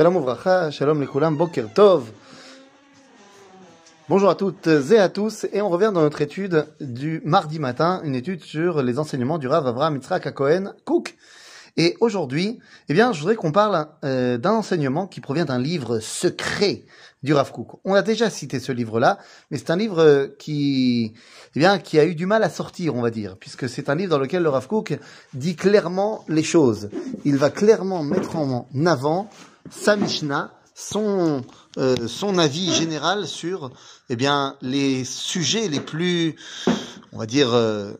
Shalom Uvracha, Shalom Lekulam, Boker Tov. Bonjour à toutes et à tous, et on revient dans notre étude du mardi matin, une étude sur les enseignements du Rav Avraham Yitzhak Cohen Cook. Et aujourd'hui, eh bien, je voudrais qu'on parle euh, d'un enseignement qui provient d'un livre secret du Rav Kook. On a déjà cité ce livre-là, mais c'est un livre qui, eh bien, qui a eu du mal à sortir, on va dire, puisque c'est un livre dans lequel le Rav Kook dit clairement les choses. Il va clairement mettre en avant sa Mishnah, son, euh, son avis général sur eh bien, les sujets les plus, on va dire, euh,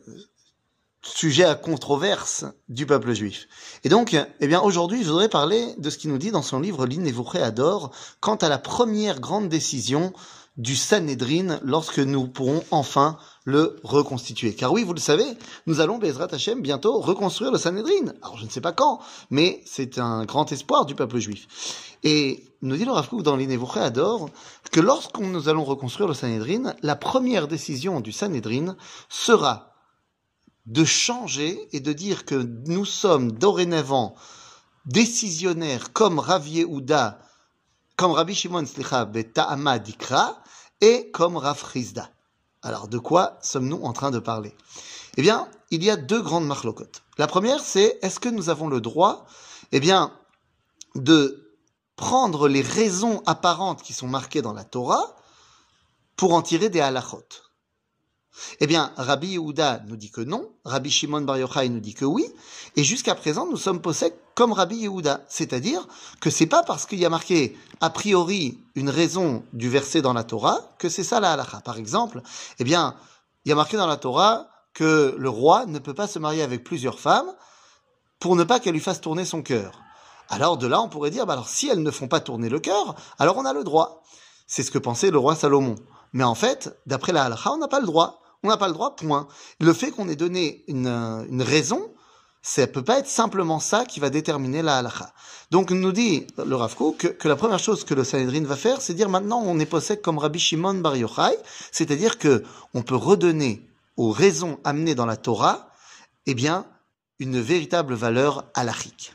sujets à controverse du peuple juif. Et donc, eh bien, aujourd'hui, je voudrais parler de ce qu'il nous dit dans son livre L'Inevouché Adore quant à la première grande décision du Sanhedrin lorsque nous pourrons enfin le reconstituer. Car oui, vous le savez, nous allons, Bezrat Hashem, bientôt reconstruire le Sanhedrin. Alors je ne sais pas quand, mais c'est un grand espoir du peuple juif. Et nous dit le Rav Kook dans l'Inévouché Ador que lorsqu'on nous allons reconstruire le Sanhedrin, la première décision du Sanhedrin sera de changer et de dire que nous sommes dorénavant décisionnaires comme Rav Yehuda, comme Rabbi Shimon Slicha Beta'ama Dikra et comme Rav Chizda. Alors, de quoi sommes-nous en train de parler? Eh bien, il y a deux grandes marlocotes. La première, c'est est-ce que nous avons le droit, eh bien, de prendre les raisons apparentes qui sont marquées dans la Torah pour en tirer des halachot? Eh bien, Rabbi Yehuda nous dit que non, Rabbi Shimon Bar Yochai nous dit que oui, et jusqu'à présent, nous sommes possèdés comme Rabbi Yehuda, c'est-à-dire que c'est pas parce qu'il y a marqué a priori une raison du verset dans la Torah que c'est ça la halakha. Par exemple, eh bien, il y a marqué dans la Torah que le roi ne peut pas se marier avec plusieurs femmes pour ne pas qu'elle lui fasse tourner son cœur. Alors de là, on pourrait dire, bah alors si elles ne font pas tourner le cœur, alors on a le droit. C'est ce que pensait le roi Salomon. Mais en fait, d'après la halakha, on n'a pas le droit. On n'a pas le droit, point. Le fait qu'on ait donné une, une raison, ça peut pas être simplement ça qui va déterminer la halakha. Donc, nous dit le Rav que, que, la première chose que le Sanhedrin va faire, c'est dire maintenant on est possède comme Rabbi Shimon Bar Yochai, c'est-à-dire que on peut redonner aux raisons amenées dans la Torah, eh bien, une véritable valeur halachique.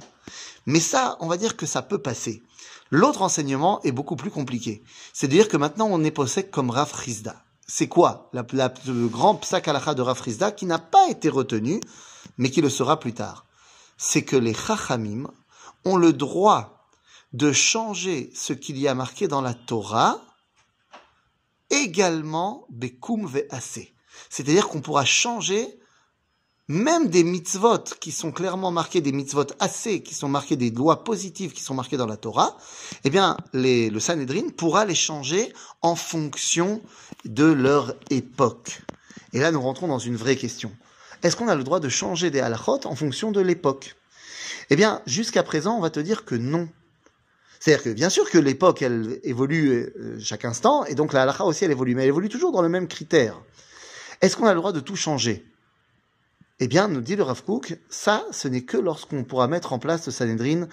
Mais ça, on va dire que ça peut passer. L'autre enseignement est beaucoup plus compliqué. C'est-à-dire que maintenant on est possède comme Rav Chizda c'est quoi le grand psak de Rafrizda qui n'a pas été retenu, mais qui le sera plus tard? C'est que les chachamim ont le droit de changer ce qu'il y a marqué dans la Torah, également bekum ve'ase. C'est-à-dire qu'on pourra changer même des mitzvot qui sont clairement marqués, des mitzvot assez, qui sont marqués des lois positives qui sont marquées dans la Torah, eh bien, les, le Sanhedrin pourra les changer en fonction de leur époque. Et là, nous rentrons dans une vraie question. Est-ce qu'on a le droit de changer des halachot en fonction de l'époque? Eh bien, jusqu'à présent, on va te dire que non. C'est-à-dire que bien sûr que l'époque, elle évolue euh, chaque instant, et donc la halacha aussi, elle évolue, mais elle évolue toujours dans le même critère. Est-ce qu'on a le droit de tout changer? Eh bien, nous dit le Rav Kook, ça, ce n'est que lorsqu'on pourra mettre en place le Sanhedrin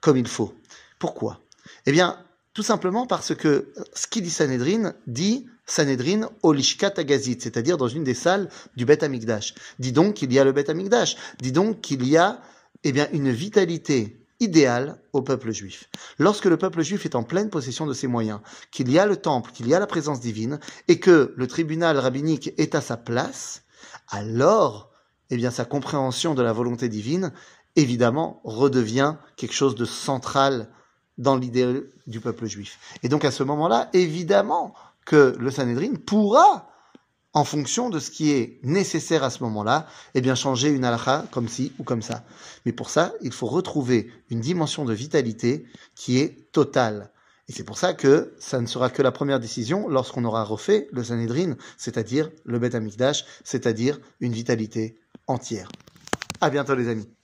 comme il faut. Pourquoi? Eh bien, tout simplement parce que ce qui dit Sanhedrin dit Sanhedrin Olishkat Agazit, c'est-à-dire dans une des salles du Bet Amikdash. Dis donc qu'il y a le Bet Amikdash. Dis donc qu'il y a eh bien, une vitalité idéale au peuple juif. Lorsque le peuple juif est en pleine possession de ses moyens, qu'il y a le temple, qu'il y a la présence divine, et que le tribunal rabbinique est à sa place, alors eh bien sa compréhension de la volonté divine, évidemment, redevient quelque chose de central dans l'idée du peuple juif. Et donc à ce moment-là, évidemment que le Sanhedrin pourra, en fonction de ce qui est nécessaire à ce moment-là, eh bien changer une halakha comme ci ou comme ça. Mais pour ça, il faut retrouver une dimension de vitalité qui est totale. Et c'est pour ça que ça ne sera que la première décision lorsqu'on aura refait le Sanhedrin, c'est-à-dire le Beth Amikdash, c'est-à-dire une vitalité entière. À bientôt les amis.